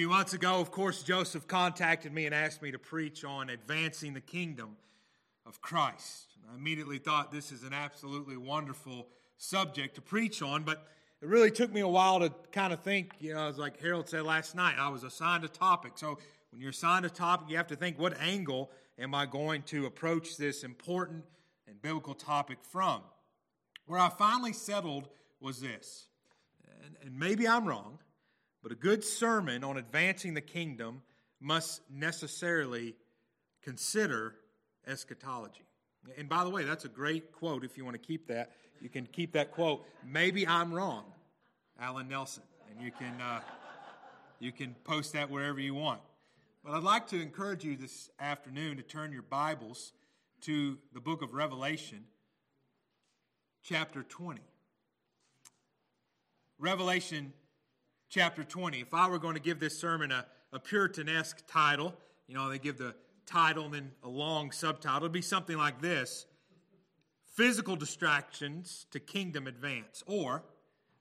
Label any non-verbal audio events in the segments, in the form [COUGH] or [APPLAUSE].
few months ago, of course, Joseph contacted me and asked me to preach on advancing the kingdom of Christ. I immediately thought this is an absolutely wonderful subject to preach on, but it really took me a while to kind of think. You know, as like Harold said last night, I was assigned a topic. So when you're assigned a topic, you have to think what angle am I going to approach this important and biblical topic from? Where I finally settled was this, and, and maybe I'm wrong, but a good sermon on advancing the kingdom must necessarily consider eschatology. And by the way, that's a great quote if you want to keep that. You can keep that quote. Maybe I'm wrong, Alan Nelson. And you can, uh, you can post that wherever you want. But I'd like to encourage you this afternoon to turn your Bibles to the book of Revelation, chapter 20. Revelation chapter 20. If I were going to give this sermon a, a Puritanesque title, you know, they give the title and then a long subtitle, it'd be something like this Physical Distractions to Kingdom Advance, or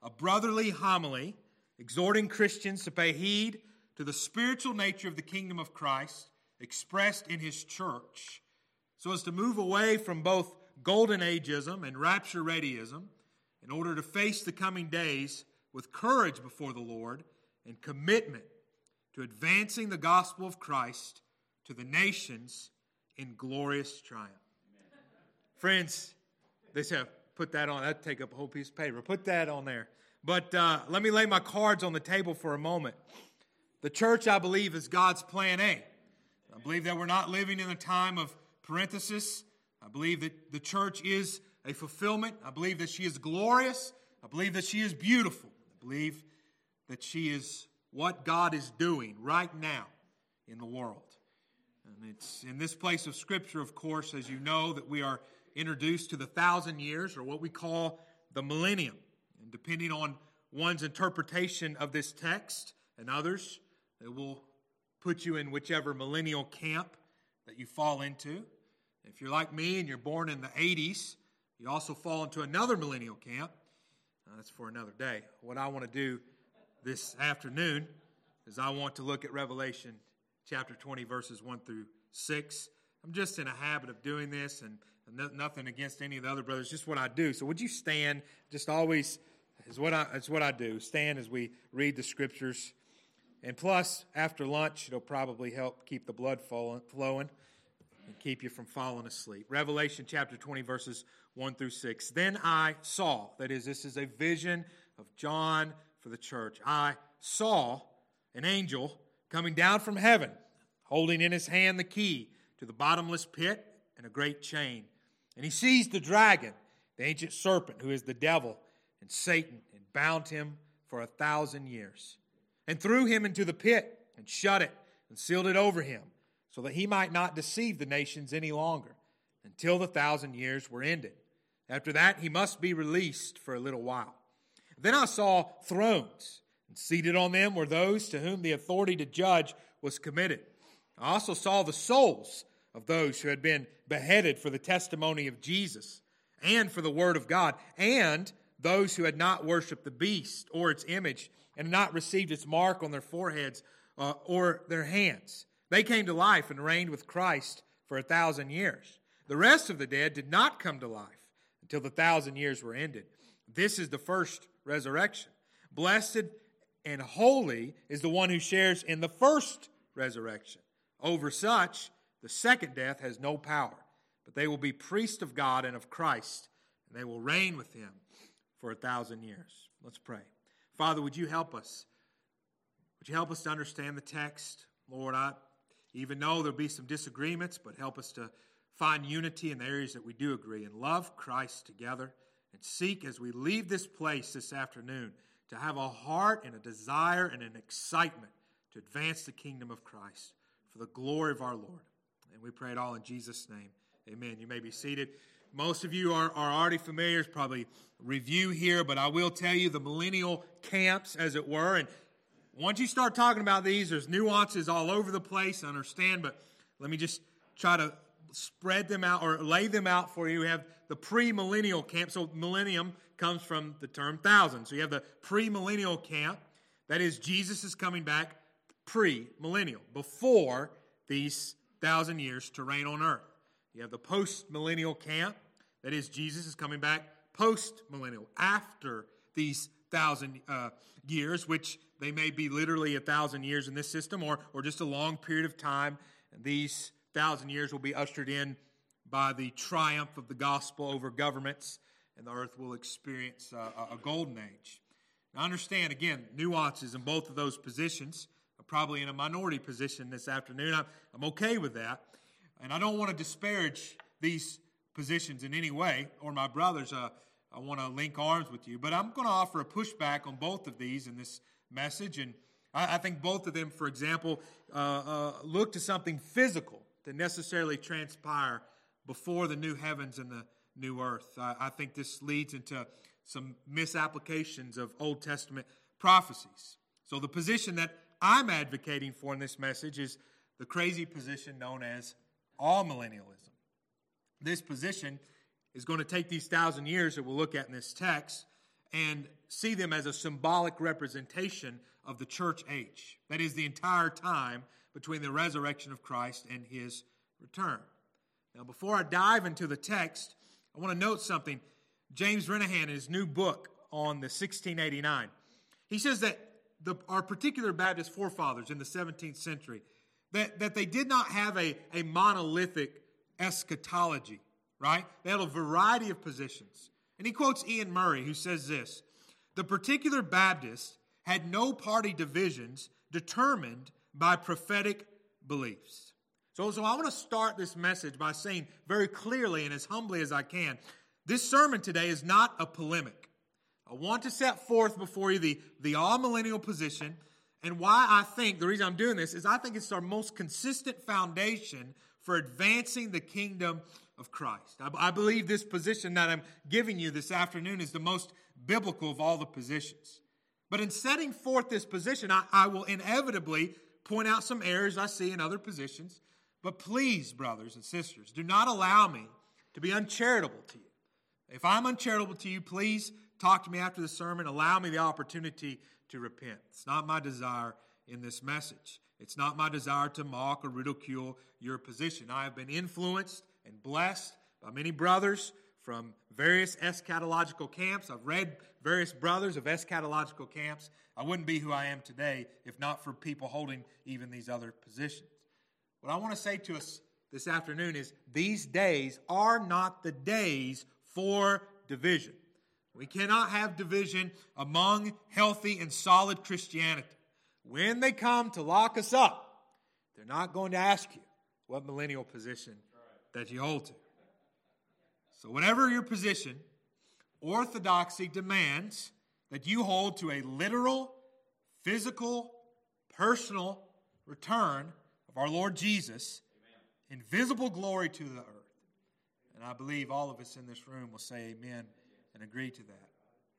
a brotherly homily exhorting Christians to pay heed to the spiritual nature of the kingdom of Christ expressed in his church so as to move away from both golden ageism and rapture readyism in order to face the coming days with courage before the Lord and commitment to advancing the gospel of Christ to the nations in glorious triumph. Friends, they say, put that on. That'd take up a whole piece of paper. Put that on there. But uh, let me lay my cards on the table for a moment. The church, I believe, is God's plan A. I believe that we're not living in a time of parenthesis. I believe that the church is a fulfillment. I believe that she is glorious. I believe that she is beautiful. Believe that she is what God is doing right now in the world. And it's in this place of Scripture, of course, as you know, that we are introduced to the thousand years, or what we call the millennium. And depending on one's interpretation of this text and others, it will put you in whichever millennial camp that you fall into. If you're like me and you're born in the 80s, you also fall into another millennial camp. That's for another day. What I want to do this afternoon is I want to look at Revelation chapter 20, verses 1 through 6. I'm just in a habit of doing this and nothing against any of the other brothers, just what I do. So would you stand? Just always is what I, is what I do. Stand as we read the scriptures. And plus, after lunch, it'll probably help keep the blood flowing and keep you from falling asleep. Revelation chapter 20, verses 1 through 6. Then I saw, that is, this is a vision of John for the church. I saw an angel coming down from heaven, holding in his hand the key to the bottomless pit and a great chain. And he seized the dragon, the ancient serpent, who is the devil and Satan, and bound him for a thousand years, and threw him into the pit, and shut it, and sealed it over him, so that he might not deceive the nations any longer, until the thousand years were ended. After that, he must be released for a little while. Then I saw thrones, and seated on them were those to whom the authority to judge was committed. I also saw the souls of those who had been beheaded for the testimony of Jesus and for the word of God, and those who had not worshiped the beast or its image and not received its mark on their foreheads uh, or their hands. They came to life and reigned with Christ for a thousand years. The rest of the dead did not come to life until the thousand years were ended. This is the first resurrection. Blessed and holy is the one who shares in the first resurrection. Over such, the second death has no power, but they will be priests of God and of Christ, and they will reign with him for a thousand years. Let's pray. Father, would you help us? Would you help us to understand the text? Lord, I even though there'll be some disagreements, but help us to find unity in the areas that we do agree and love Christ together and seek as we leave this place this afternoon to have a heart and a desire and an excitement to advance the kingdom of Christ for the glory of our Lord. And we pray it all in Jesus' name. Amen. You may be seated. Most of you are, are already familiar, probably review here, but I will tell you the millennial camps, as it were. And once you start talking about these, there's nuances all over the place, I understand, but let me just try to spread them out or lay them out for you. We have the pre-millennial camp. So millennium comes from the term thousand. So you have the pre-millennial camp. That is, Jesus is coming back pre millennial, before these thousand years to reign on earth. You have the post millennial camp, that is, Jesus is coming back post millennial, after these thousand uh, years, which they may be literally a thousand years in this system or, or just a long period of time. And these thousand years will be ushered in by the triumph of the gospel over governments, and the earth will experience uh, a golden age. Now, understand again nuances in both of those positions. I'm probably in a minority position this afternoon. I'm, I'm okay with that. And I don't want to disparage these positions in any way, or my brothers. Uh, I want to link arms with you. But I'm going to offer a pushback on both of these in this message. And I, I think both of them, for example, uh, uh, look to something physical to necessarily transpire before the new heavens and the new earth. I, I think this leads into some misapplications of Old Testament prophecies. So, the position that I'm advocating for in this message is the crazy position known as amillennialism. This position is going to take these thousand years that we'll look at in this text and see them as a symbolic representation of the church age. That is the entire time between the resurrection of Christ and his return. Now, before I dive into the text, I want to note something. James Renihan, in his new book on the 1689, he says that the, our particular Baptist forefathers in the 17th century, that, that they did not have a, a monolithic eschatology right? They had a variety of positions. And he quotes Iain Murray, who says this The particular Baptist had no party divisions determined by prophetic beliefs. So, so I want to start this message by saying very clearly and as humbly as I can this sermon today is not a polemic. I want to set forth before you the, the amillennial position and why I think the reason I'm doing this is I think it's our most consistent foundation for advancing the kingdom of Christ. I, I believe this position that I'm giving you this afternoon is the most biblical of all the positions. But in setting forth this position, I, I will inevitably point out some errors I see in other positions. But please, brothers and sisters, do not allow me to be uncharitable to you. If I'm uncharitable to you, please talk to me after the sermon. Allow me the opportunity to repent. It's not my desire in this message. It's not my desire to mock or ridicule your position. I have been influenced and blessed by many brothers from various eschatological camps. I've read various brothers of eschatological camps. I wouldn't be who I am today if not for people holding even these other positions. What I want to say to us this afternoon is these days are not the days for division. We cannot have division among healthy and solid Christianity. When they come to lock us up, they're not going to ask you what millennial position that you hold to. So, whatever your position, orthodoxy demands that you hold to a literal, physical, personal return of our Lord Jesus in visible glory to the earth. And I believe all of us in this room will say amen and agree to that.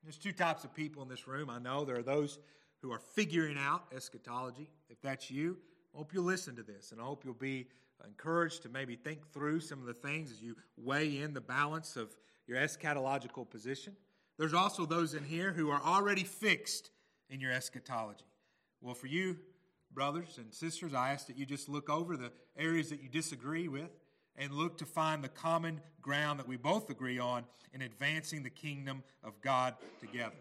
There's two types of people in this room. I know there are those who are figuring out eschatology. If that's you, I hope you'll listen to this and I hope you'll be encouraged to maybe think through some of the things as you weigh in the balance of your eschatological position. There's also those in here who are already fixed in your eschatology. Well, for you, brothers and sisters, I ask that you just look over the areas that you disagree with and look to find the common ground that we both agree on in advancing the kingdom of God together.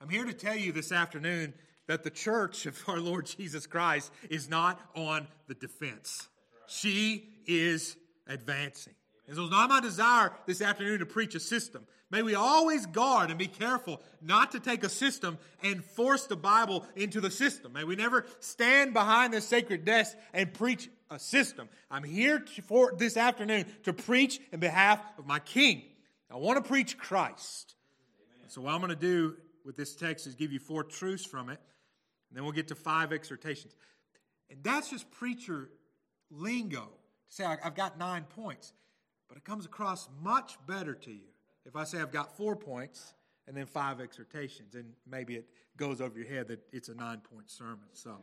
I'm here to tell you this afternoon that the church of our Lord Jesus Christ is not on the defense. She is advancing. And so it's not my desire this afternoon to preach a system. May we always guard and be careful not to take a system and force the Bible into the system. May we never stand behind the sacred desk and preach a system. I'm here to, for this afternoon to preach in behalf of my King. I want to preach Christ. So what I'm going to do with this text is give you four truths from it, then we'll get to five exhortations. And that's just preacher lingo to say I've got nine points, but it comes across much better to you if I say I've got four points and then five exhortations, and maybe it goes over your head that it's a nine point sermon. So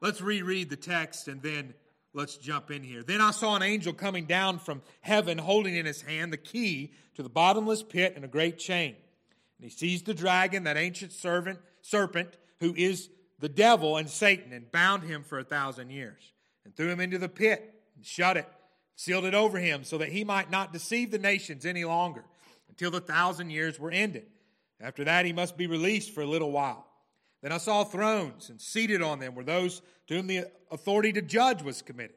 let's reread the text and then let's jump in here. Then I saw an angel coming down from heaven holding in his hand the key to the bottomless pit and a great chain. And he seized the dragon, that ancient servant, serpent, who is the devil and Satan and bound him for a thousand years and threw him into the pit and shut it, sealed it over him so that he might not deceive the nations any longer until the thousand years were ended. After that, he must be released for a little while. Then I saw thrones, and seated on them were those to whom the authority to judge was committed.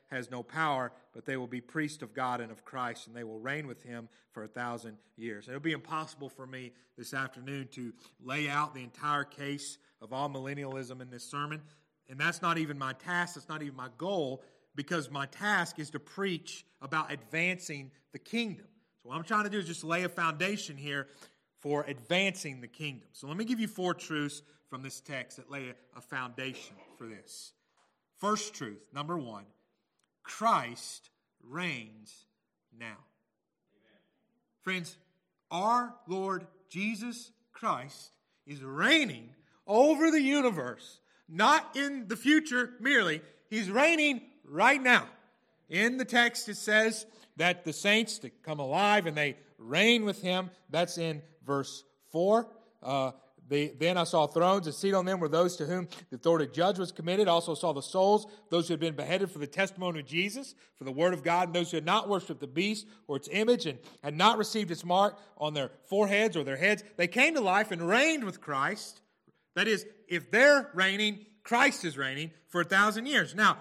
has no power, but they will be priests of God and of Christ, and they will reign with him for a thousand years. It'll be impossible for me this afternoon to lay out the entire case of amillennialism in this sermon, and that's not even my task, that's not even my goal, because my task is to preach about advancing the kingdom. So, what I'm trying to do is just lay a foundation here for advancing the kingdom. So, let me give you four truths from this text that lay a foundation for this. First truth, number one Christ reigns now. Amen. Friends, our Lord Jesus Christ is reigning over the universe, not in the future merely. He's reigning right now. In the text, it says that the saints to come alive and they reign with him. That's in verse 4. Uh, they, then I saw thrones, and seated on them were those to whom the authority of judge was committed. Also saw the souls, those who had been beheaded for the testimony of Jesus, for the word of God, and those who had not worshipped the beast or its image and had not received its mark on their foreheads or their heads. They came to life and reigned with Christ. That is, if they're reigning, Christ is reigning for a thousand years. Now,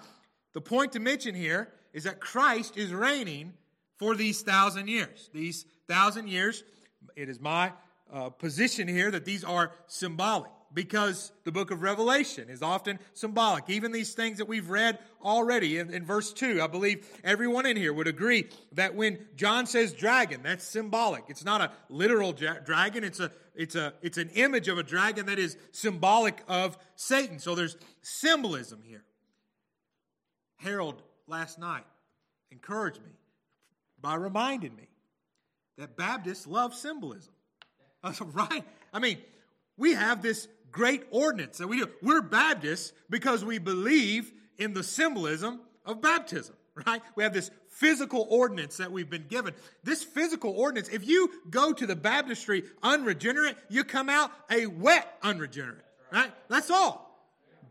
the point to mention here is that Christ is reigning for these thousand years. These thousand years, it is my uh, position here that these are symbolic because the book of Revelation is often symbolic. Even these things that we've read already in, in verse 2, I believe everyone in here would agree that when John says dragon, that's symbolic. It's not a literal ja- dragon, it's, a, it's, a, it's an image of a dragon that is symbolic of Satan. So there's symbolism here. Harold last night encouraged me by reminding me that Baptists love symbolism. [LAUGHS] right? I mean, we have this great ordinance that we do. We're Baptists because we believe in the symbolism of baptism, right? We have this physical ordinance that we've been given. This physical ordinance, if you go to the baptistry unregenerate, you come out a wet unregenerate, right? That's all.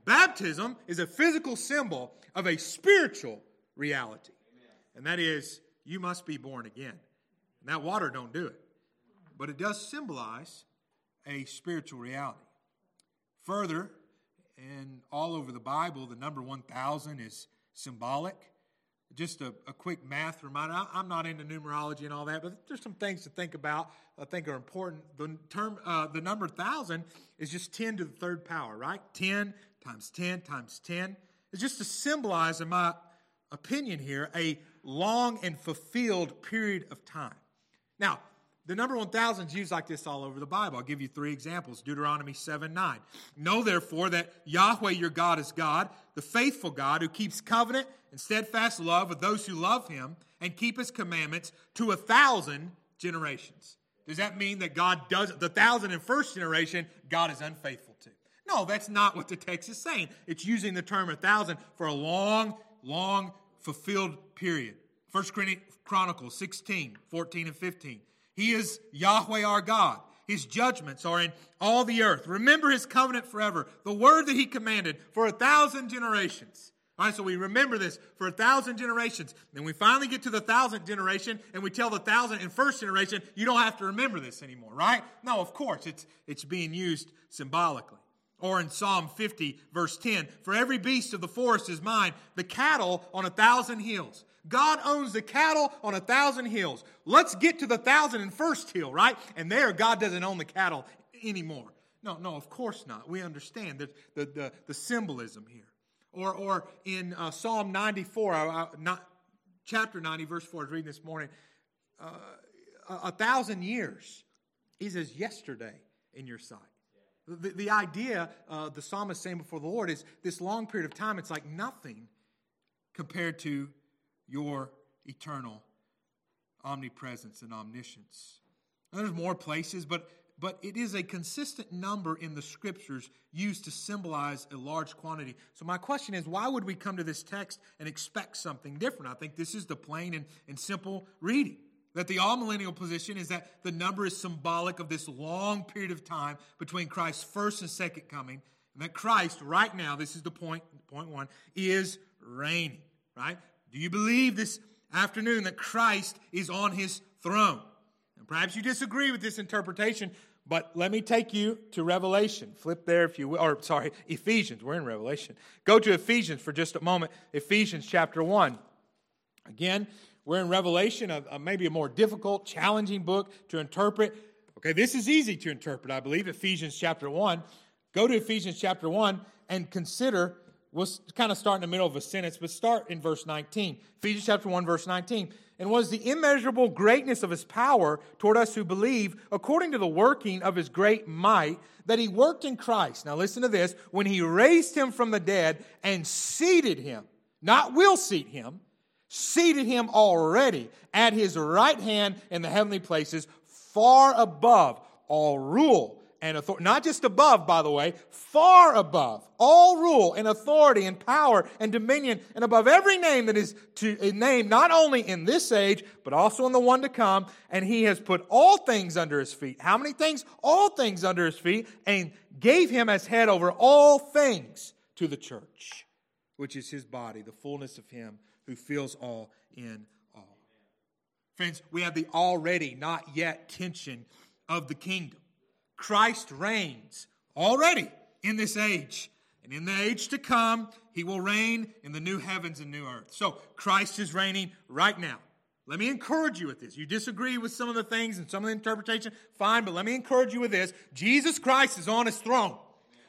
Baptism is a physical symbol of a spiritual reality. And that is, you must be born again. And that water don't do it but it does symbolize a spiritual reality. Further, and all over the Bible, the number 1,000 is symbolic. Just a, a quick math reminder. I, am not into numerology and all that, but there's some things to think about. I think are important. The term, uh, the number thousand is just 10 to the third power, right? 10 times 10 times 10. It's just to symbolize, in my opinion here, a long and fulfilled period of time. Now, the number 1,000 is used like this all over the Bible. I'll give you three examples Deuteronomy 7 9. Know therefore that Yahweh your God is God, the faithful God who keeps covenant and steadfast love with those who love him and keep his commandments to a thousand generations. Does that mean that God does the thousand and first generation, God is unfaithful to? No, that's not what the text is saying. It's using the term a thousand for a long, long fulfilled period. First Chronicles 16, 14, and 15. He is Yahweh our God. His judgments are in all the earth. Remember his covenant forever, the word that he commanded for a thousand generations. All right, so we remember this for a thousand generations. Then we finally get to the thousandth generation and we tell the thousand and first generation, you don't have to remember this anymore, right? No, of course, it's, it's being used symbolically. Or in Psalm 50, verse 10, for every beast of the forest is mine, the cattle on a thousand hills. God owns the cattle on a thousand hills. Let's get to the thousand and first hill, right? And there, God doesn't own the cattle anymore. No, no, of course not. We understand the, the, the, the symbolism here. Or, or in uh, Psalm 94, uh, not, chapter 90, verse 4, I was reading this morning, uh, a, a thousand years is as yesterday in your sight. The, the idea uh, the psalmist saying before the Lord is this long period of time, it's like nothing compared to your eternal omnipresence and omniscience. There's more places, but, but it is a consistent number in the scriptures used to symbolize a large quantity. So, my question is why would we come to this text and expect something different? I think this is the plain and, and simple reading. That the amillennial position is that the number is symbolic of this long period of time between Christ's first and second coming, and that Christ, right now, this is the point, point one, is reigning, right? Do you believe this afternoon that Christ is on his throne? And perhaps you disagree with this interpretation, but let me take you to Revelation. Flip there if you will, or sorry, Ephesians. We're in Revelation. Go to Ephesians for just a moment. Ephesians chapter 1. Again, we're in Revelation, a, a, maybe a more difficult, challenging book to interpret. Okay, this is easy to interpret, I believe, Ephesians chapter 1. Go to Ephesians chapter 1 and consider, we'll kind of start in the middle of a sentence, but start in verse 19. Ephesians chapter 1, verse 19. And was the immeasurable greatness of his power toward us who believe, according to the working of his great might, that he worked in Christ. Now listen to this when he raised him from the dead and seated him, not will seat him, seated him already at his right hand in the heavenly places, far above all rule and authority, not just above, by the way, far above all rule and authority and power and dominion and above every name that is to name not only in this age, but also in the one to come. And he has put all things under his feet. How many things? All things under his feet and gave him as head over all things to the church, which is his body, the fullness of him who fills all in all. Friends, we have the already not yet tension of the kingdom. Christ reigns already in this age. And in the age to come, he will reign in the new heavens and new earth. So Christ is reigning right now. Let me encourage you with this. You disagree with some of the things and some of the interpretation, fine, but let me encourage you with this. Jesus Christ is on his throne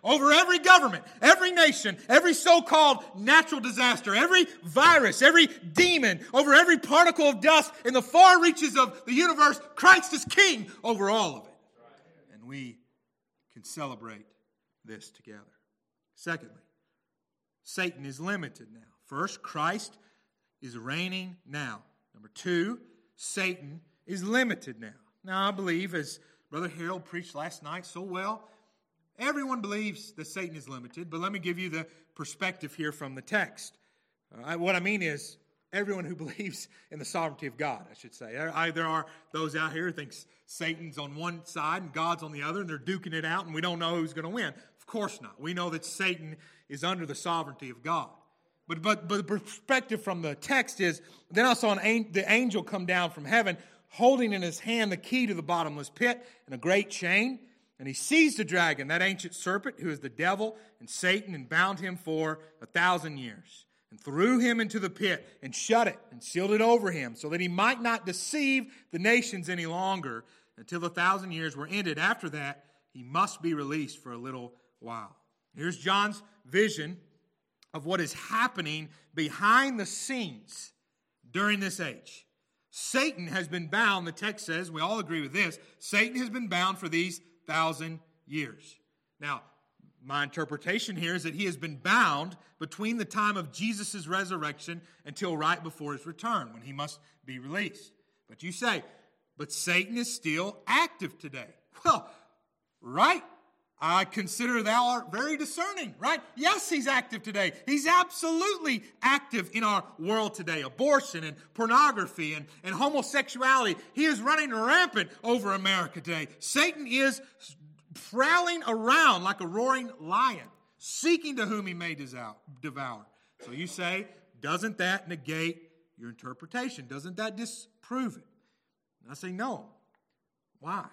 over every government, every nation, every so called natural disaster, every virus, every demon, over every particle of dust in the far reaches of the universe. Christ is king over all of it we can celebrate this together. Secondly, Satan is limited now. First, Christ is reigning now. Number two, Satan is limited now. Now, I believe, as Brother Harold preached last night so well, everyone believes that Satan is limited, but let me give you the perspective here from the text. Uh, what I mean is, everyone who [LAUGHS] believes in the sovereignty of God, I should say. I, there are those out here who think Satan's on one side and God's on the other, and they're duking it out, and we don't know who's going to win. Of course not. We know that Satan is under the sovereignty of God. But, but, but the perspective from the text is then I saw an, the angel come down from heaven, holding in his hand the key to the bottomless pit and a great chain. And he seized the dragon, that ancient serpent, who is the devil and Satan, and bound him for a thousand years and threw him into the pit and shut it and sealed it over him so that he might not deceive the nations any longer until the thousand years were ended. After that, he must be released for a little while. Here's John's vision of what is happening behind the scenes during this age. Satan has been bound, the text says, we all agree with this. Satan has been bound for these thousand years. Now, my interpretation here is that he has been bound between the time of Jesus' resurrection until right before his return, when he must be released. But you say, but Satan is still active today. Well, right? I consider thou art very discerning, right? Yes, he's active today. He's absolutely active in our world today. Abortion and pornography and, and homosexuality. He is running rampant over America today. Satan is prowling around like a roaring lion, seeking to whom he may devour. So you say, doesn't that negate your interpretation? Doesn't that disprove it? And I say, no. Why?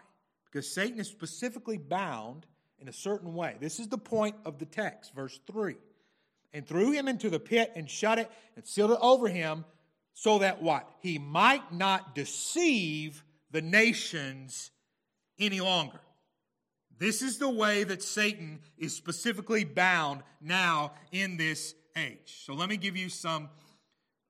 Because Satan is specifically bound in a certain way. This is the point of the text, verse 3. And threw him into the pit and shut it and sealed it over him so that what? He might not deceive the nations any longer. This is the way that Satan is specifically bound now in this age. So let me give you some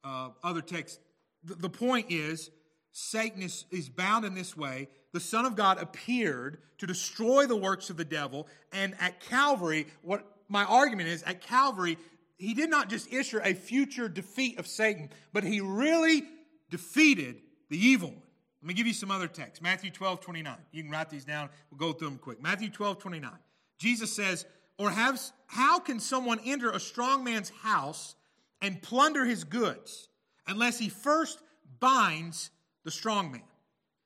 uh, other texts. The, the point is, Satan is, is bound in this way. The Son of God appeared to destroy the works of the devil, and at Calvary, what my argument is, at Calvary, he did not just issue a future defeat of Satan, but he really defeated the evil one. Let me give you some other texts. Matthew 12, 29. You can write these down. We'll go through them quick. Matthew 12, 29. Jesus says, Or have, how can someone enter a strong man's house and plunder his goods unless he first binds the strong man?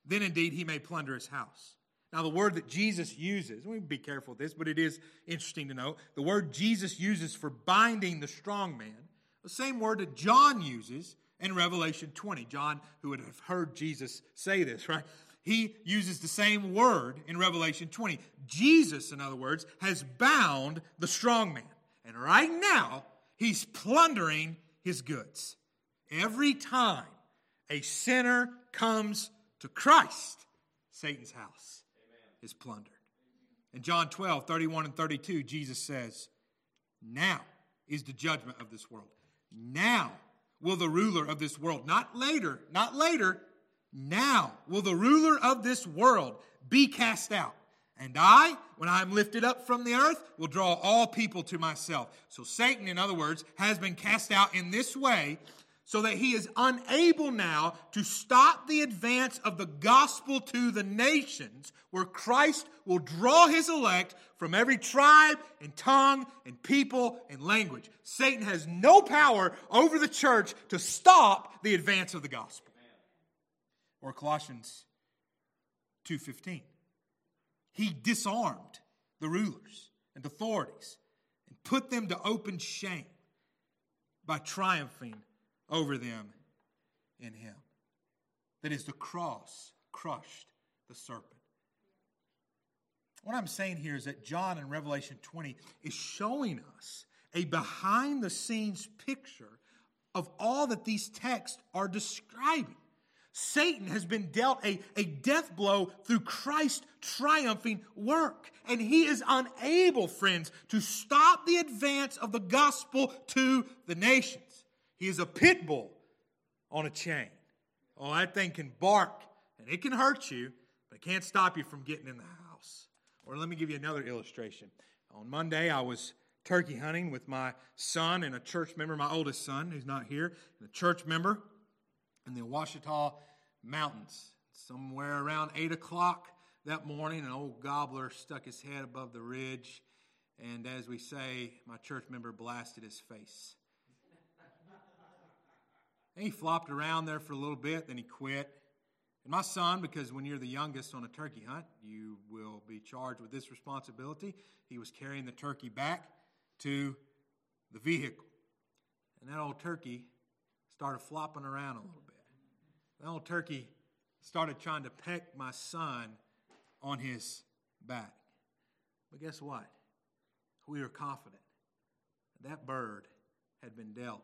Then indeed he may plunder his house. Now, the word that Jesus uses, we be careful with this, but it is interesting to note. The word Jesus uses for binding the strong man, the same word that John uses in Revelation 20. John, who would have heard Jesus say this, right? He uses the same word in Revelation 20. Jesus, in other words, has bound the strong man. And right now, he's plundering his goods. Every time a sinner comes to Christ, Satan's house is plundered. In John 12, 31 and 32, Jesus says, Now is the judgment of this world. Now will the ruler of this world, not later, not later, now will the ruler of this world be cast out. And I, when I am lifted up from the earth, will draw all people to myself. So Satan, in other words, has been cast out in this way so that he is unable now to stop the advance of the gospel to the nations, where Christ will draw his elect from every tribe and tongue and people and language. Satan has no power over the church to stop the advance of the gospel. Or Colossians 2:15. He disarmed the rulers and authorities and put them to open shame by triumphing over them in him. That is, the cross crushed the serpent. What I'm saying here is that John in Revelation 20 is showing us a behind the scenes picture of all that these texts are describing. Satan has been dealt a, a death blow through Christ's triumphing work. And he is unable, friends, to stop the advance of the gospel to the nations. He is a pit bull on a chain. Oh, that thing can bark and it can hurt you, but it can't stop you from getting in the house. Or let me give you another illustration. On Monday, I was turkey hunting with my son and a church member, my oldest son, who's not here, and a church member in the Ouachita Mountains. Somewhere around 8 o'clock that morning, an old gobbler stuck his head above the ridge, and as we say, my church member blasted his face. And he flopped around there for a little bit, then he quit. And my son, because when you're the youngest on a turkey hunt, you will be charged with this responsibility. He was carrying the turkey back to the vehicle. And that old turkey started flopping around a little bit. That old turkey started trying to peck my son on his back. But guess what? We were confident that bird had been dealt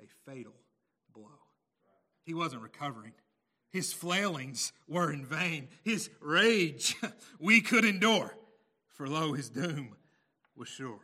a fatal blow. He wasn't recovering. His flailings were in vain. His rage [LAUGHS] we could endure, for lo, his doom was sure.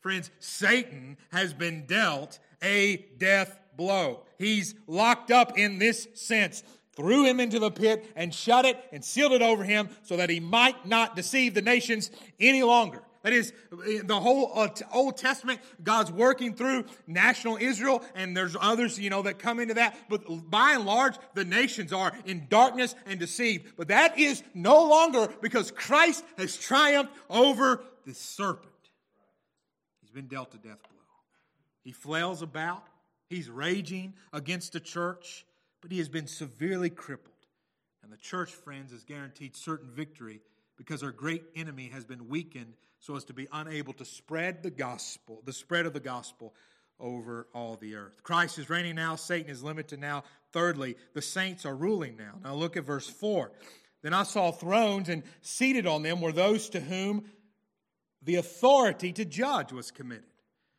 Friends, Satan has been dealt a death blow. He's locked up in this sense. Threw him into the pit and shut it and sealed it over him so that he might not deceive the nations any longer. That is, the whole uh, Old Testament, God's working through national Israel, and there's others, you know, that come into that. But by and large, the nations are in darkness and deceived. But that is no longer because Christ has triumphed over the serpent. He's been dealt a death blow. He flails about, he's raging against the church, but he has been severely crippled. And the church, friends, is guaranteed certain victory because our great enemy has been weakened so as to be unable to spread the gospel, the spread of the gospel over all the earth. Christ is reigning now, Satan is limited now. Thirdly, the saints are ruling now. Now look at verse 4. Then I saw thrones, and seated on them were those to whom the authority to judge was committed.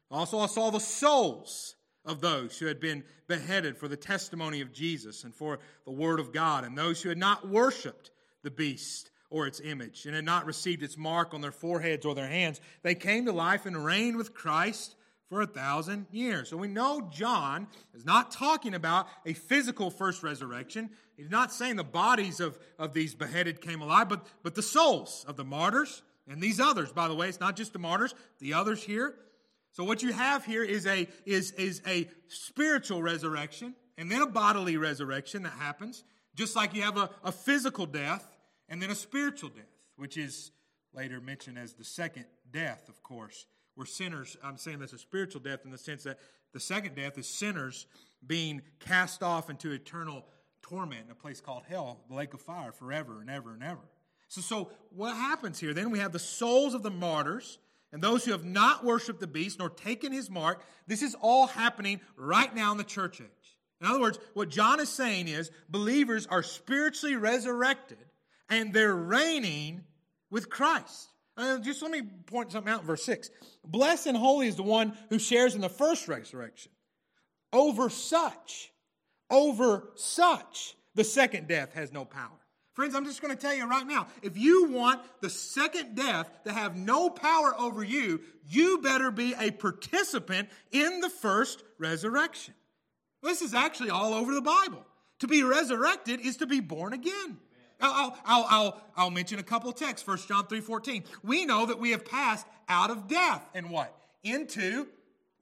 Also, I saw the souls of those who had been beheaded for the testimony of Jesus and for the word of God, and those who had not worshiped the beast or its image and had not received its mark on their foreheads or their hands. They came to life and reigned with Christ for a thousand years. So we know John is not talking about a physical first resurrection. He's not saying the bodies of, of these beheaded came alive, but, but the souls of the martyrs and these others. By the way, it's not just the martyrs, the others here. So what you have here is a is is a spiritual resurrection and then a bodily resurrection that happens, just like you have a, a physical death and then a spiritual death, which is later mentioned as the second death, of course, where sinners, I'm saying that's a spiritual death in the sense that the second death is sinners being cast off into eternal torment in a place called hell, the lake of fire, forever and ever and ever. So, so what happens here? Then we have the souls of the martyrs and those who have not worshiped the beast nor taken his mark. This is all happening right now in the church age. In other words, what John is saying is believers are spiritually resurrected and they're reigning with Christ. Uh, just let me point something out in verse 6. Blessed and holy is the one who shares in the first resurrection. Over such, over such, the second death has no power. Friends, I'm just going to tell you right now if you want the second death to have no power over you, you better be a participant in the first resurrection. This is actually all over the Bible. To be resurrected is to be born again. I'll, I'll, I'll, I'll mention a couple texts. 1 John 3 14. We know that we have passed out of death and what? Into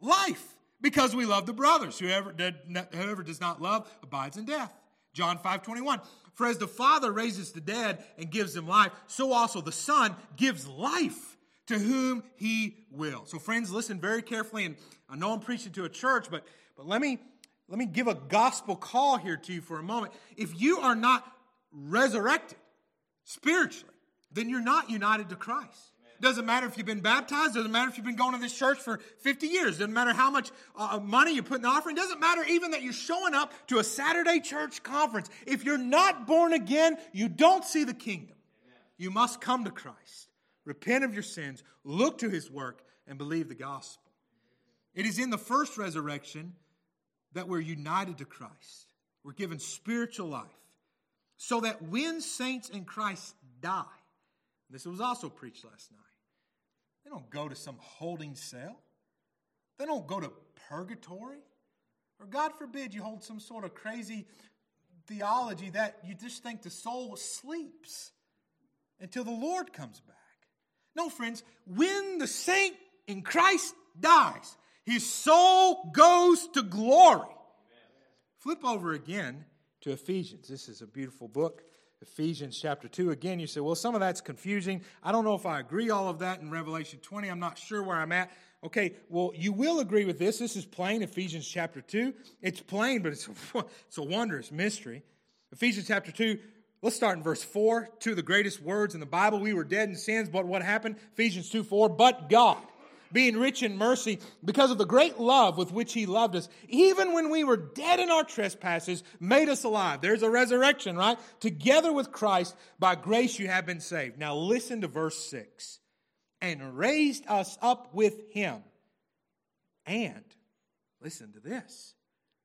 life because we love the brothers. Whoever, did, whoever does not love abides in death. John 5 21. For as the Father raises the dead and gives them life, so also the Son gives life to whom he will. So, friends, listen very carefully. And I know I'm preaching to a church, but, but let, me, let me give a gospel call here to you for a moment. If you are not resurrected spiritually, then you're not united to Christ. Doesn't matter if you've been baptized. Doesn't matter if you've been going to this church for 50 years. Doesn't matter how much uh, money you put in the offering. Doesn't matter even that you're showing up to a Saturday church conference. If you're not born again, you don't see the kingdom. You must come to Christ, repent of your sins, look to his work, and believe the gospel. It is in the first resurrection that we're united to Christ. We're given spiritual life. So that when saints in Christ die, this was also preached last night. They don't go to some holding cell. They don't go to purgatory. Or, God forbid, you hold some sort of crazy theology that you just think the soul sleeps until the Lord comes back. No, friends, when the saint in Christ dies, his soul goes to glory. Flip over again to Ephesians. This is a beautiful book. Ephesians chapter 2. Again, you say, well, some of that's confusing. I don't know if I agree all of that in Revelation 20. I'm not sure where I'm at. Okay, well, you will agree with this. This is plain, Ephesians chapter 2. It's plain, but it's, a, [LAUGHS] it's a wondrous mystery. Ephesians chapter 2, let's start in verse 4. Two of the greatest words in the Bible. We were dead in sins, but what happened? Ephesians 2 4. But God being rich in mercy, because of the great love with which he loved us, even when we were dead in our trespasses, made us alive. There's a resurrection, right? Together with Christ, by grace you have been saved. Now listen to verse 6. And raised us up with him. And, listen to this,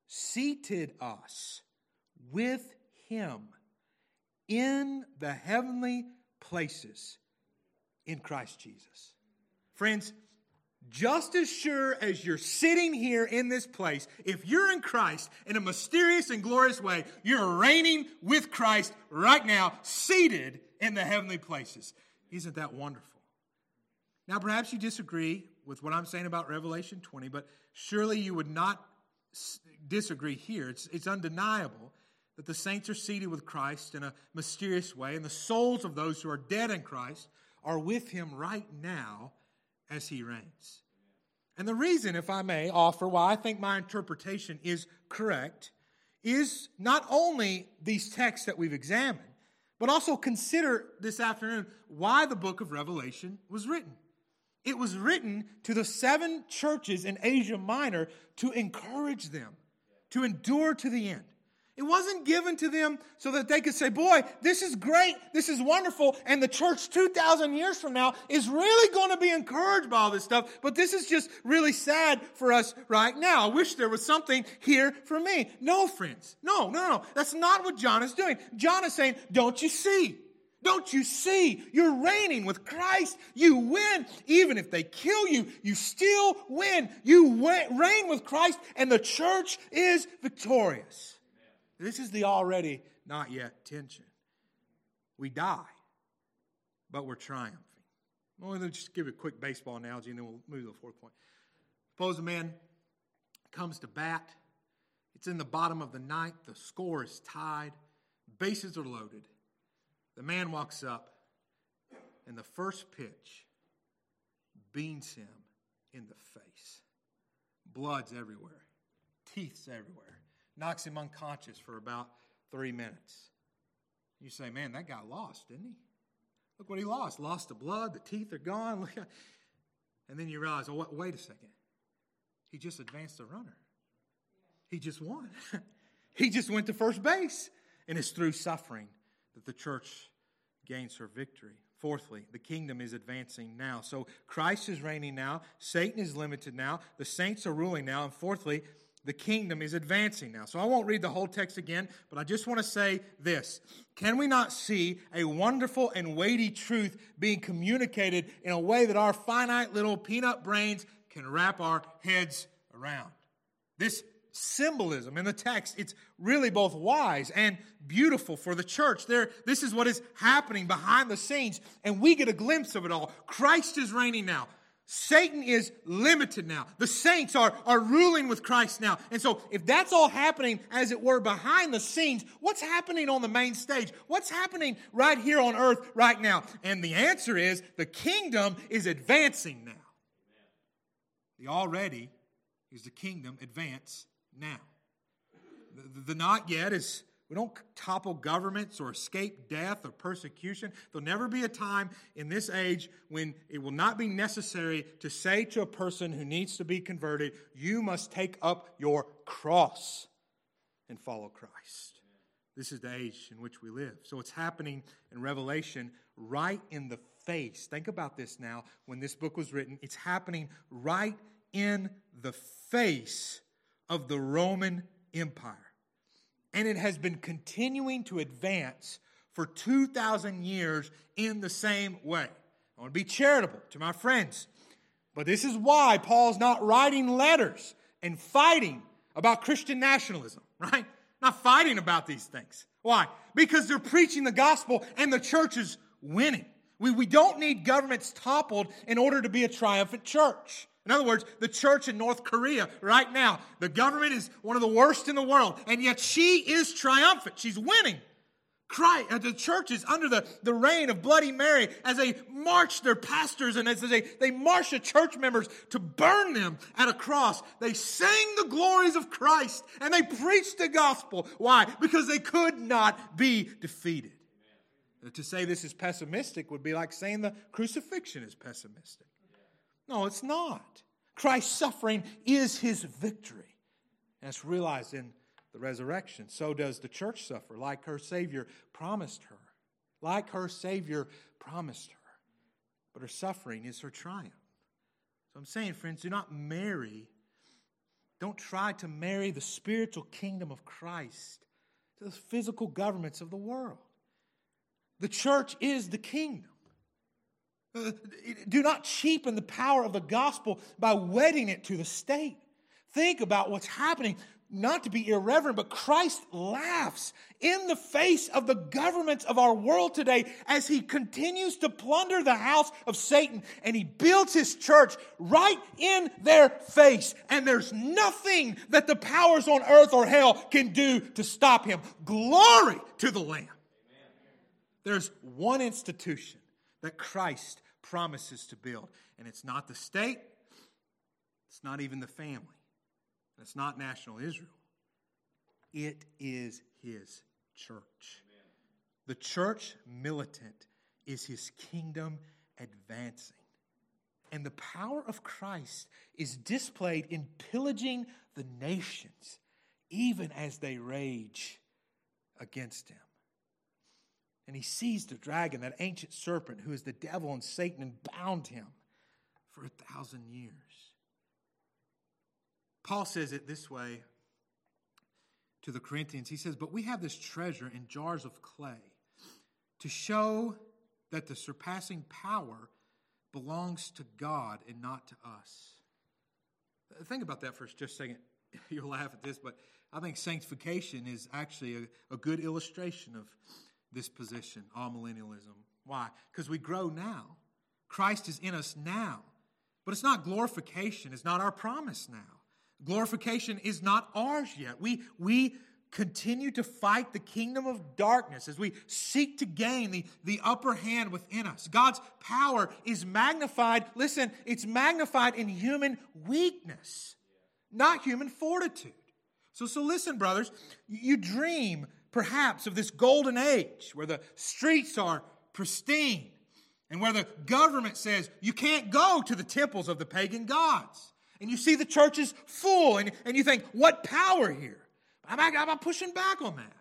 seated us with him in the heavenly places in Christ Jesus. Friends, just as sure as you're sitting here in this place, if you're in Christ in a mysterious and glorious way, you're reigning with Christ right now, seated in the heavenly places. Isn't that wonderful? Now, perhaps you disagree with what I'm saying about Revelation 20, but surely you would not disagree here. It's, it's undeniable that the saints are seated with Christ in a mysterious way, and the souls of those who are dead in Christ are with him right now as he reigns. And the reason, if I may offer, why I think my interpretation is correct is not only these texts that we've examined, but also consider this afternoon why the book of Revelation was written. It was written to the seven churches in Asia Minor to encourage them to endure to the end. It wasn't given to them so that they could say, Boy, this is great, this is wonderful, and the church 2,000 years from now is really going to be encouraged by all this stuff, but this is just really sad for us right now. I wish there was something here for me. No, friends. No, no, no. That's not what John is doing. John is saying, Don't you see? Don't you see? You're reigning with Christ. You win. Even if they kill you, you still win. You reign with Christ, and the church is victorious. This is the already not yet tension. We die, but we're triumphing. Well, let me just give a quick baseball analogy and then we'll move to the fourth point. Suppose a man comes to bat. It's in the bottom of the ninth. The score is tied. Bases are loaded. The man walks up, and the first pitch beans him in the face. Blood's everywhere, teeth's everywhere, knocks him unconscious for about three minutes. You say, man, that guy lost, didn't he? Look what he lost. Lost the blood, the teeth are gone. [LAUGHS] And then you realize, oh, wait a second. He just advanced the runner. He just won. [LAUGHS] he just went to first base. And it's through suffering that the church gains her victory. Fourthly, the kingdom is advancing now. So Christ is reigning now, Satan is limited now, the saints are ruling now, and fourthly, the kingdom is advancing now. So I won't read the whole text again, but I just want to say this. Can we not see a wonderful and weighty truth being communicated in a way that our finite little peanut brains can wrap our heads around? This symbolism in the text, it's really both wise and beautiful for the church. There, this is what is happening behind the scenes, and we get a glimpse of it all. Christ is reigning now. Satan is limited now. The saints are, are ruling with Christ now. And so, if that's all happening, as it were, behind the scenes, what's happening on the main stage? What's happening right here on earth right now? And the answer is the kingdom is advancing now. The already is the kingdom advance now. The, the not yet is we don't topple governments or escape death or persecution. There'll never be a time in this age when it will not be necessary to say to a person who needs to be converted, You must take up your cross and follow Christ. This is the age in which we live. So it's happening in Revelation right in the face. Think about this now. When this book was written, it's happening right in the face of the Roman Empire and it has been continuing to advance for 2,000 years in the same way. I want to be charitable to my friends, but this is why Paul's not writing letters and fighting about Christian nationalism, [LAUGHS] right? Not fighting about these things. Why? Because they're preaching the gospel and the church is winning. We, we don't need governments toppled in order to be a triumphant church. In other words, the church in North Korea right now, the government is one of the worst in the world, and yet she is triumphant. She's winning. Christ, uh, the church is under the, the reign of Bloody Mary as they march their pastors and as they, they march the church members to burn them at a cross. They sing the glories of Christ and they preach the gospel. Why? Because they could not be defeated. To say this is pessimistic would be like saying the crucifixion is pessimistic. No, it's not. Christ's suffering is his victory. And it's realized in the resurrection. So does the church suffer, like her Savior promised her. Like her Savior promised her. But her suffering is her triumph. So I'm saying, friends, do not marry, don't try to marry the spiritual kingdom of Christ to the physical governments of the world. The church is the kingdom. Do not cheapen the power of the gospel by wedding it to the state. Think about what's happening. Not to be irreverent, but Christ laughs in the face of the governments of our world today as he continues to plunder the house of Satan and he builds his church right in their face. And there's nothing that the powers on earth or hell can do to stop him. Glory to the Lamb. There's one institution that Christ promises to build. And it's not the state, it's not even the family, and it's not national Israel. It is his church. Amen. The church militant is his kingdom advancing. And the power of Christ is displayed in pillaging the nations, even as they rage against him. And he seized the dragon, that ancient serpent who is the devil and Satan, and bound him for a thousand years. Paul says it this way to the Corinthians. He says, But we have this treasure in jars of clay to show that the surpassing power belongs to God and not to us. Think about that for just a second. [LAUGHS] You'll laugh at this, but I think sanctification is actually a, a good illustration of this position, amillennialism. Why? Because we grow now. Christ is in us now. But it's not glorification, it's not our promise now. Glorification is not ours yet. We, we continue to fight the kingdom of darkness as we seek to gain the, the upper hand within us. God's power is magnified. Listen, it's magnified in human weakness, not human fortitude. So, so listen, brothers, you dream perhaps of this golden age where the streets are pristine and where the government says you can't go to the temples of the pagan gods. And you see the churches full, and, and you think, what power here? I'm, I'm pushing back on that.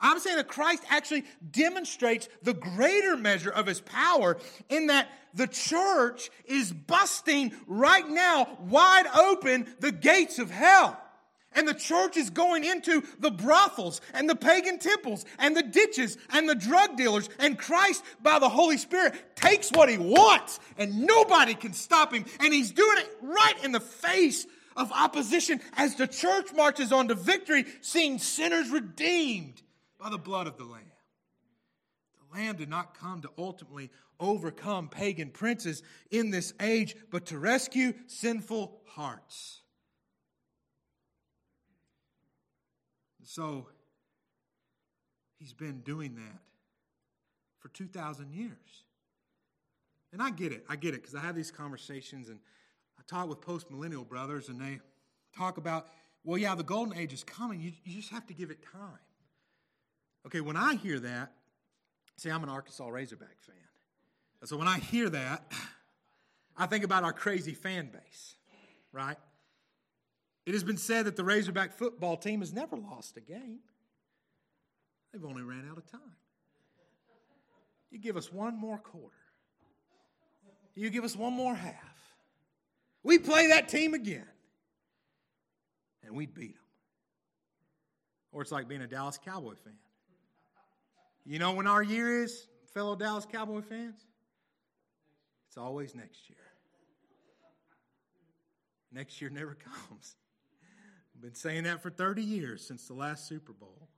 I'm saying that Christ actually demonstrates the greater measure of his power in that the church is busting right now wide open the gates of hell. And the church is going into the brothels and the pagan temples and the ditches and the drug dealers. And Christ, by the Holy Spirit, takes what he wants and nobody can stop him. And he's doing it right in the face of opposition as the church marches on to victory, seeing sinners redeemed by the blood of the Lamb. The Lamb did not come to ultimately overcome pagan princes in this age, but to rescue sinful hearts. So, he's been doing that for 2,000 years. And I get it. I get it because I have these conversations and I talk with post millennial brothers, and they talk about, well, yeah, the golden age is coming. You, you just have to give it time. Okay, when I hear that, see, I'm an Arkansas Razorback fan. So when I hear that, I think about our crazy fan base, right? It has been said that the Razorback football team has never lost a game. They've only ran out of time. You give us one more quarter. You give us one more half. We play that team again. And we'd beat them. Or it's like being a Dallas Cowboy fan. You know when our year is, fellow Dallas Cowboy fans? It's always next year. Next year never [LAUGHS] comes. Been saying that for 30 years since the last Super Bowl.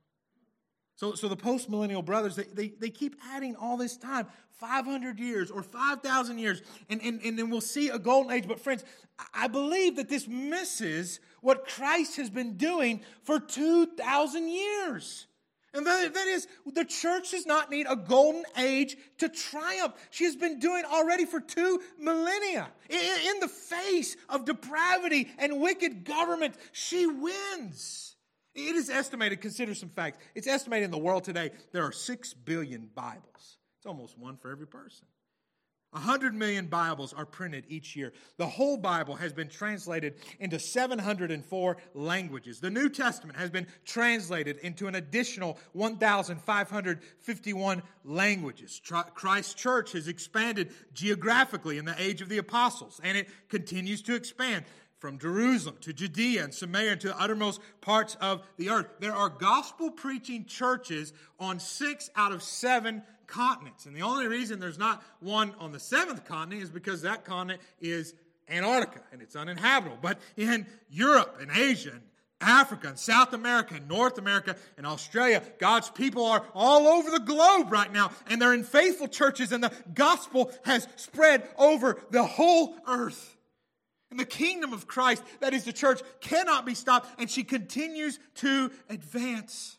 So, so the post millennial brothers, they, they, they keep adding all this time 500 years or 5,000 years, and, and, and then we'll see a golden age. But, friends, I believe that this misses what Christ has been doing for 2,000 years. And that, is, the church does not need a golden age to triumph. She has been doing already for two millennia. In, in the face of depravity and wicked government, she wins. It is estimated, consider some facts. It's estimated in the world today there are 6 billion Bibles. It's almost one for every person. 100 million Bibles are printed each year. The whole Bible has been translated into 704 languages. The New Testament has been translated into an additional 1,551 languages. Christ's church has expanded geographically in the age of the apostles, and it continues to expand from Jerusalem to Judea and Samaria and to the uttermost parts of the earth. There are gospel preaching churches on six out of seven continents. And the only reason there's not one on the seventh continent is because that continent is Antarctica and it's uninhabitable. But in Europe and Asia and Africa and South America and North America and Australia. God's people are all over the globe right now, and they're in faithful churches, and the gospel has spread over the whole earth. And the kingdom of Christ, that is the church, cannot be stopped, and she continues to advance.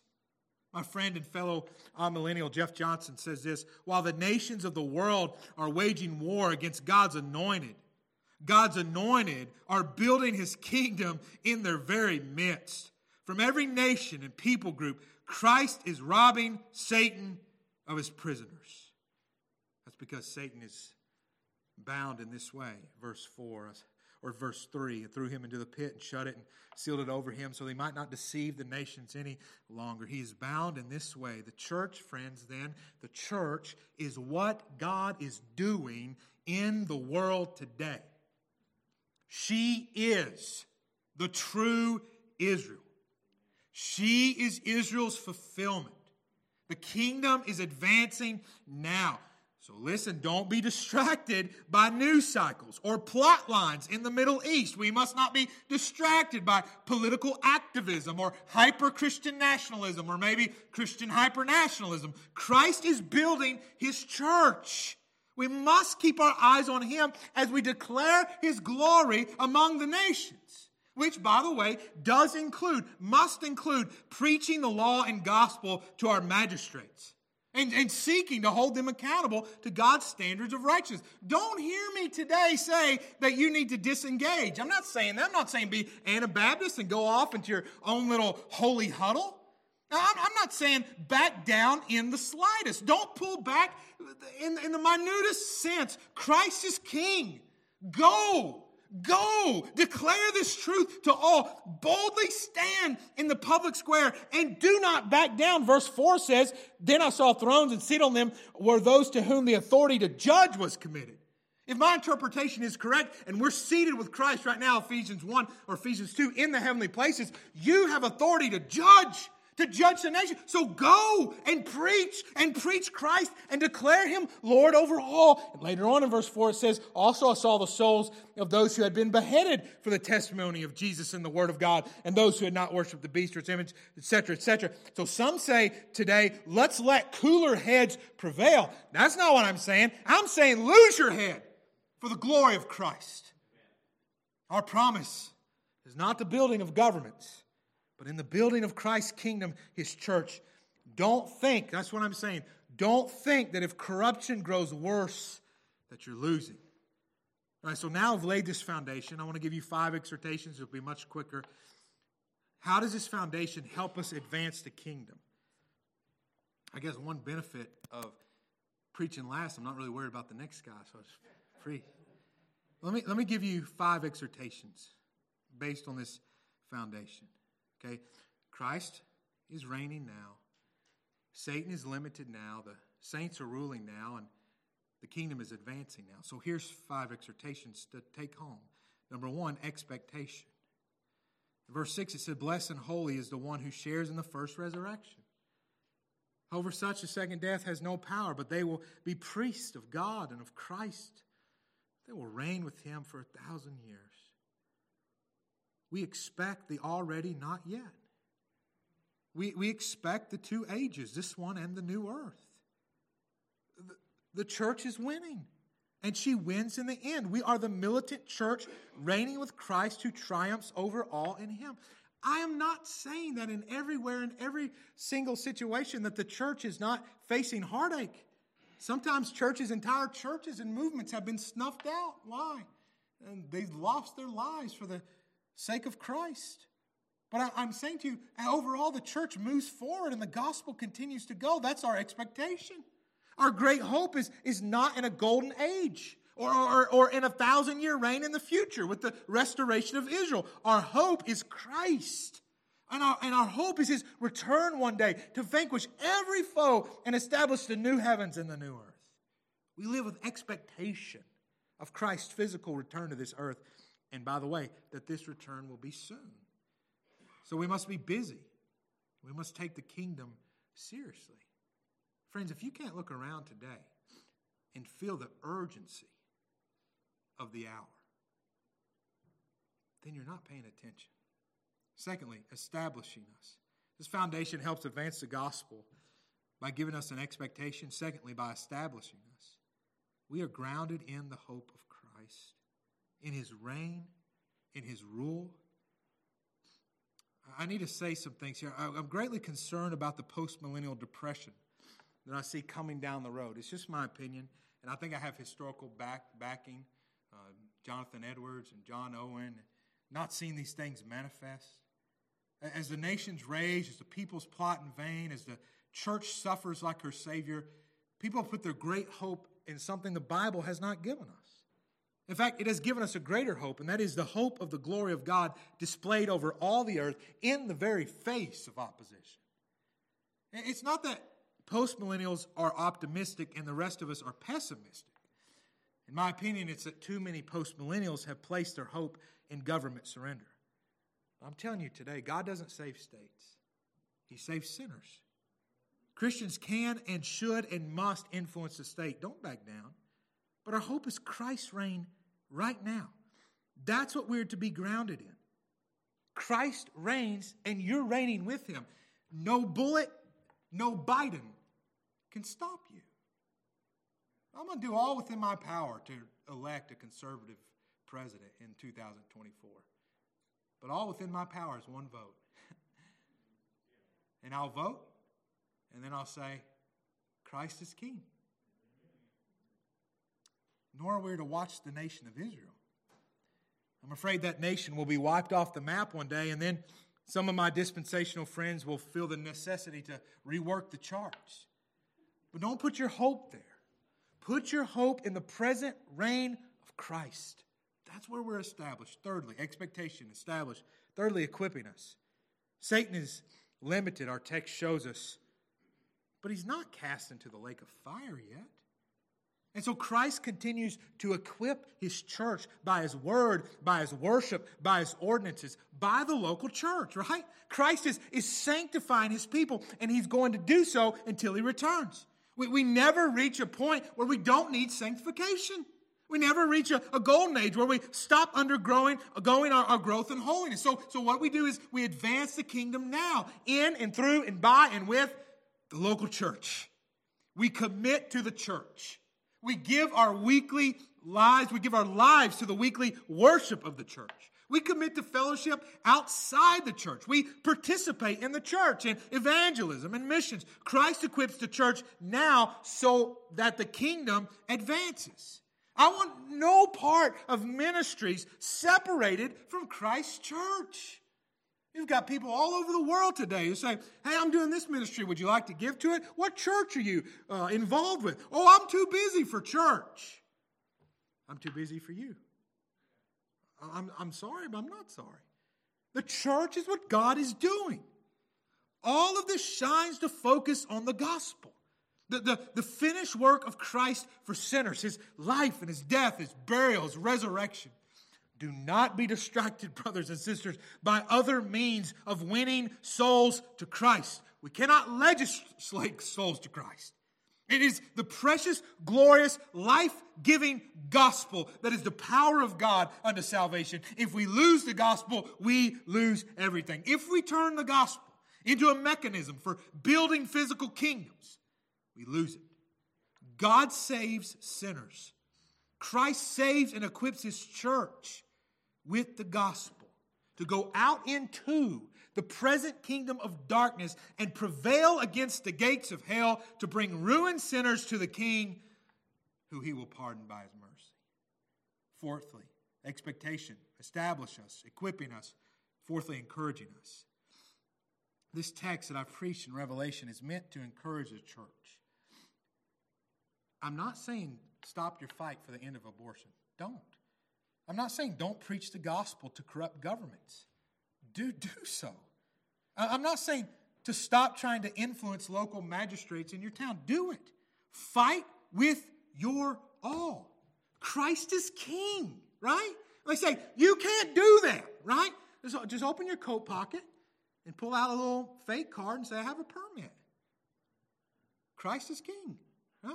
My friend and fellow uh, millennial Jeff Johnson says this While the nations of the world are waging war against God's anointed, God's anointed are building his kingdom in their very midst. From every nation and people group, Christ is robbing Satan of his prisoners. That's because Satan is bound in this way. Verse 4 or verse 3 and threw him into the pit and shut it and sealed it over him so they might not deceive the nations any longer. He is bound in this way. The church, friends, then, the church is what God is doing in the world today. She is the true Israel. She is Israel's fulfillment. The kingdom is advancing now. So listen, don't be distracted by news cycles or plot lines in the Middle East. We must not be distracted by political activism or hyper Christian nationalism or maybe Christian hyper nationalism. Christ is building his church. We must keep our eyes on him as we declare his glory among the nations, which, by the way, does include, must include preaching the law and gospel to our magistrates and, and seeking to hold them accountable to God's standards of righteousness. Don't hear me today say that you need to disengage. I'm not saying that. I'm not saying be Anabaptist and go off into your own little holy huddle. Now, I'm not saying back down in the slightest. Don't pull back in, in the minutest sense. Christ is king. Go. Go, declare this truth to all. Boldly stand in the public square and do not back down. Verse 4 says, Then I saw thrones and seated on them were those to whom the authority to judge was committed. If my interpretation is correct and we're seated with Christ right now, Ephesians 1 or Ephesians 2, in the heavenly places, you have authority to judge to judge the nation. So go and preach and preach Christ and declare him Lord over all. And later on in verse 4, it says, Also I saw the souls of those who had been beheaded for the testimony of Jesus and the word of God, and those who had not worshiped the beast or its image, etc., etc. So some say today, let's let cooler heads prevail. That's not what I'm saying. I'm saying lose your head for the glory of Christ. Our promise is not the building of governments but in the building of Christ's kingdom, his church, don't think, that's what I'm saying, don't think that if corruption grows worse, that you're losing. All right, so now I've laid this foundation. I want to give you five exhortations. It'll be much quicker. How does this foundation help us advance the kingdom? I guess one benefit of preaching last, I'm not really worried about the next guy, so it's free. Let me, let me give you five exhortations based on this foundation. Okay? Christ is reigning now. Satan is limited now. The saints are ruling now, and the kingdom is advancing now. So here's five exhortations to take home. Number one, expectation. In verse 6, it said, Blessed and holy is the one who shares in the first resurrection. Over such, the second death has no power, but they will be priests of God and of Christ. They will reign with him for a thousand years we expect the already not yet. We, we expect the two ages, this one and the new earth. The, the church is winning, and she wins in the end. We are the militant church reigning with Christ who triumphs over all in him. I am not saying that in everywhere, in every single situation, that the church is not facing heartache. Sometimes churches, entire churches and movements have been snuffed out. Why? And they've lost their lives for the sake of Christ. But I, am saying to you, overall, the church moves forward and the gospel continues to go. That's our expectation. Our great hope is, is not in a golden age or, or, or in a thousand year reign in the future with the restoration of Israel. Our hope is Christ. And our, and our hope is his return one day to vanquish every foe and establish the new heavens and the new earth. We live with expectation of Christ's physical return to this earth and by the way, that this return will be soon. So we must be busy. We must take the kingdom seriously. Friends, if you can't look around today and feel the urgency of the hour, then you're not paying attention. Secondly, establishing us. This foundation helps advance the gospel by giving us an expectation. Secondly, by establishing us. We are grounded in the hope of Christ in his reign, in his rule. I need to say some things here. I'm greatly concerned about the postmillennial depression that I see coming down the road. It's just my opinion, and I think I have historical back, backing. Uh, Jonathan Edwards and John Owen, not seeing these things manifest. As the nations rage, as the peoples plot in vain, as the church suffers like her Savior, people put their great hope in something the Bible has not given us. In fact, it has given us a greater hope, and that is the hope of the glory of God displayed over all the earth in the very face of opposition. It's not that postmillennials are optimistic and the rest of us are pessimistic. In my opinion, it's that too many postmillennials have placed their hope in government surrender. I'm telling you today, God doesn't save states, He saves sinners. Christians can and should and must influence the state. Don't back down. But our hope is Christ's reign right now. That's what we're to be grounded in. Christ reigns and you're reigning with him. No bullet, no Biden can stop you. I'm going to do all within my power to elect a conservative president in 2024. But all within my power is one vote. and I'll vote, and then I'll say, Christ is king. Nor are we to watch the nation of Israel. I'm afraid that nation will be wiped off the map one day, and then some of my dispensational friends will feel the necessity to rework the charts. But don't put your hope there. Put your hope in the present reign of Christ. That's where we're established. Thirdly, expectation established. Thirdly, equipping us. Satan is limited, our text shows us, but he's not cast into the lake of fire yet. And so Christ continues to equip his church by his word, by his worship, by his ordinances, by the local church, right? Christ is, is sanctifying his people, and he's going to do so until he returns. We, we never reach a point where we don't need sanctification. We never reach a, a golden age where we stop undergrowing going our, our growth in holiness. So, so what we do is we advance the kingdom now in and through and by and with the local church. We commit to the church. We give our weekly lives, we give our lives to the weekly worship of the church. We commit to fellowship outside the church. We participate in the church in evangelism and missions. Christ equips the church now so that the kingdom advances. I want no part of ministries separated from Christ's church. You've got people all over the world today who say, Hey, I'm doing this ministry. Would you like to give to it? What church are you uh, involved with? Oh, I'm too busy for church. I'm too busy for you. I'm, I'm sorry, but I'm not sorry. The church is what God is doing. All of this shines to focus on the gospel. The, the, the finished work of Christ for sinners, his life and his death, his burial, his resurrection. Do not be distracted, [LAUGHS] brothers and sisters, by other means of winning souls to Christ. We cannot legislate souls to Christ. It is the precious, glorious, life giving gospel that is the power of God unto salvation. If we lose the gospel, we lose everything. If we turn the gospel into a mechanism for building physical kingdoms, we lose it. God saves sinners. Christ saves and equips his church with the gospel to go out into the present kingdom of darkness and prevail against the gates of hell to bring ruined sinners to the king who he will pardon by his mercy. Fourthly, expectation, establish us, equipping us. Fourthly, encouraging us. This text that I've preached in Revelation is meant to encourage the church. I'm not saying stop your fight for the end of abortion. Don't. I'm not saying don't preach the gospel to corrupt governments. Do do so. I'm not saying to stop trying to influence local magistrates in your town. Do it. Fight with your all. Christ is king, right? They say, you can't do that, right? Just open your coat pocket and pull out a little fake card and say, I have a permit. Christ is king, right?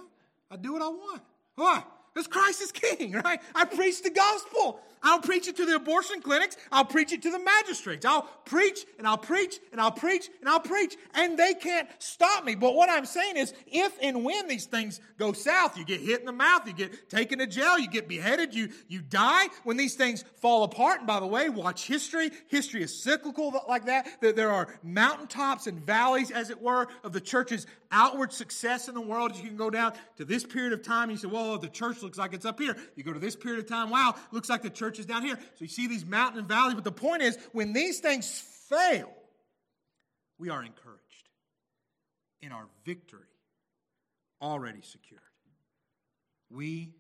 I do what I want. Why? Because Christ is king, [LAUGHS] right? I preach the gospel. I'll preach it to the abortion clinics. I'll preach it to the magistrates. I'll preach and I'll preach and I'll preach and I'll preach, and they can't stop me. But what I'm saying is, if and when these things go south, you get hit in the mouth, you get taken to jail, you get beheaded, you, you die. When these things fall apart, and by the way, watch history. History is cyclical like that. There are mountaintops and valleys, as it were, of the church's outward success in the world. You can go down to this period of time, and you say, well, the church looks like it's up here. You go to this period of time, wow, looks like the church down here. So you see these mountain and valleys. But the point is, when these things fail, we are encouraged in our victory already secured. We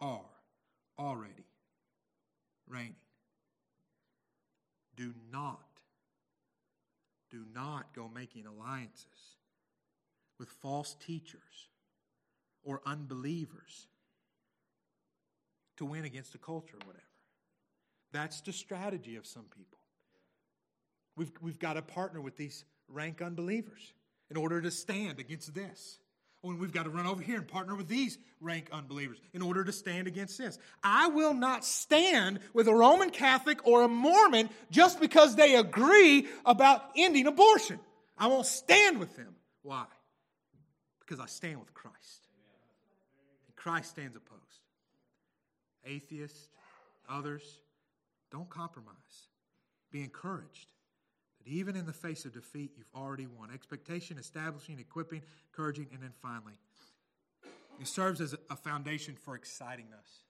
are already reigning. Do not, do not go making alliances with false teachers or unbelievers to win against a culture or whatever. That's the strategy of some people. We've, we've got to partner with these rank unbelievers in order to stand against this. Oh, when we've got to run over here and partner with these rank unbelievers in order to stand against this. I will not stand with a Roman Catholic or a Mormon just because they agree about ending abortion. I won't stand with them. Why? Because I stand with Christ. And Christ stands opposed. Atheists, others, don't compromise. Be encouraged that even in the face of defeat, you've already won. Expectation, establishing, equipping, encouraging, and then finally, it serves as a foundation for exciting us.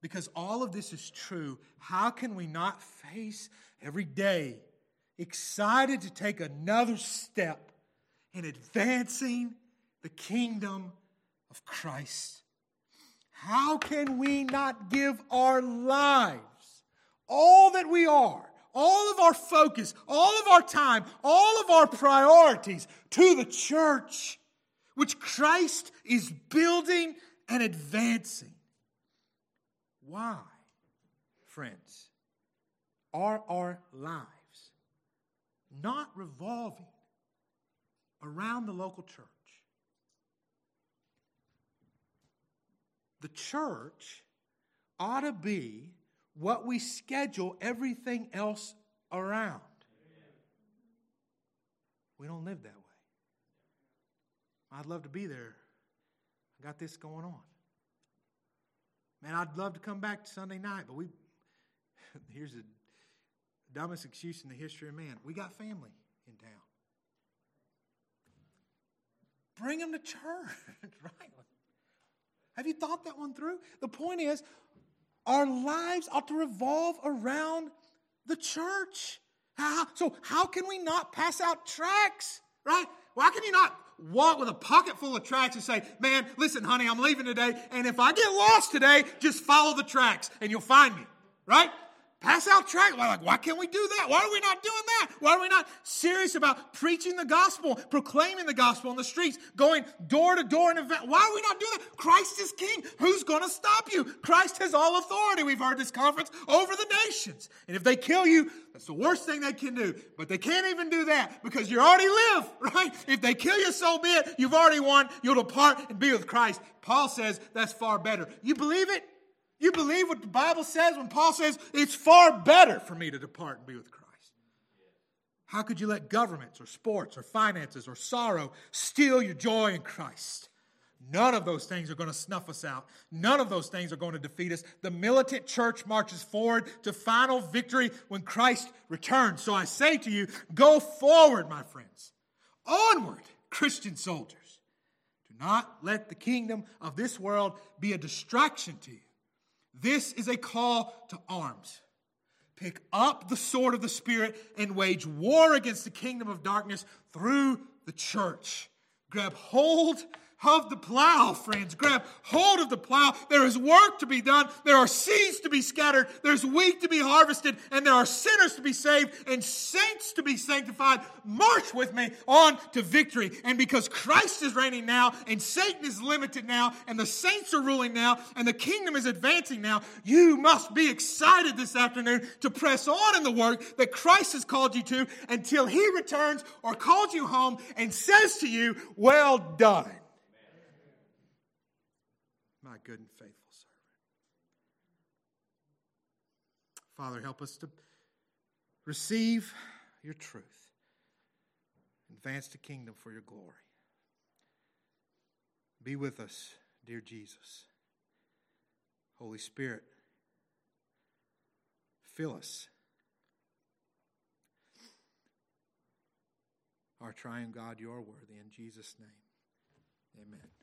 Because all of this is true, how can we not face every day excited to take another step in advancing the kingdom of Christ? How can we not give our lives, all that we are, all of our focus, all of our time, all of our priorities to the church, which Christ is building and advancing? Why, friends, are our lives not revolving around the local church? The church ought to be what we schedule everything else around. We don't live that way. I'd love to be there. I got this going on. Man, I'd love to come back Sunday night, but we, [LAUGHS] here's the dumbest excuse in the history of man we got family in town. Bring them to church, [LAUGHS] right? Have you thought that one through? The point is, our lives ought to revolve around the church. So, how can we not pass out tracts, right? Why can you not walk with a pocket full of tracks and say, Man, listen, honey, I'm leaving today, and if I get lost today, just follow the tracks and you'll find me, right? Pass out tracts. Why, like, why can't we do that? Why are we not doing that? Why are we not serious about preaching the gospel, proclaiming the gospel in the streets, going door to door and event? Why are we not doing that? Christ is king. Who's going to stop you? Christ has all authority. We've heard this conference over the nations. And if they kill you, that's the worst thing they can do. But they can't even do that because you already live, [LAUGHS] right? If they kill you, so be it. You've already won. You'll depart and be with Christ. Paul says that's far better. You believe it? You believe what the Bible says when Paul says it's far better for me to depart and be with Christ? How could you let governments or sports or finances or sorrow steal your joy in Christ? None of those things are going to snuff us out. None of those things are going to defeat us. The militant church marches forward to final victory when Christ returns. So I say to you, go forward, my friends. Onward, Christian soldiers. Do not let the kingdom of this world be a distraction to you. This is a call to arms. Pick up the sword of the Spirit and wage war against the kingdom of darkness through the church. Grab hold of the plow, friends. Grab hold of the plow. There is work to be done. There are seeds to be scattered. There's wheat to be harvested. And there are sinners to be saved and saints to be sanctified. March with me on to victory. And because Christ is reigning now and Satan is limited now and the saints are ruling now and the kingdom is advancing now, you must be excited this afternoon to press on in the work that Christ has called you to until he returns or calls you home and says to you, Well done my good and faithful servant. Father, help us to receive your truth, advance the kingdom for your glory. Be with us, dear Jesus. Holy Spirit, fill us. Our triune God, you are worthy. In Jesus' name, amen.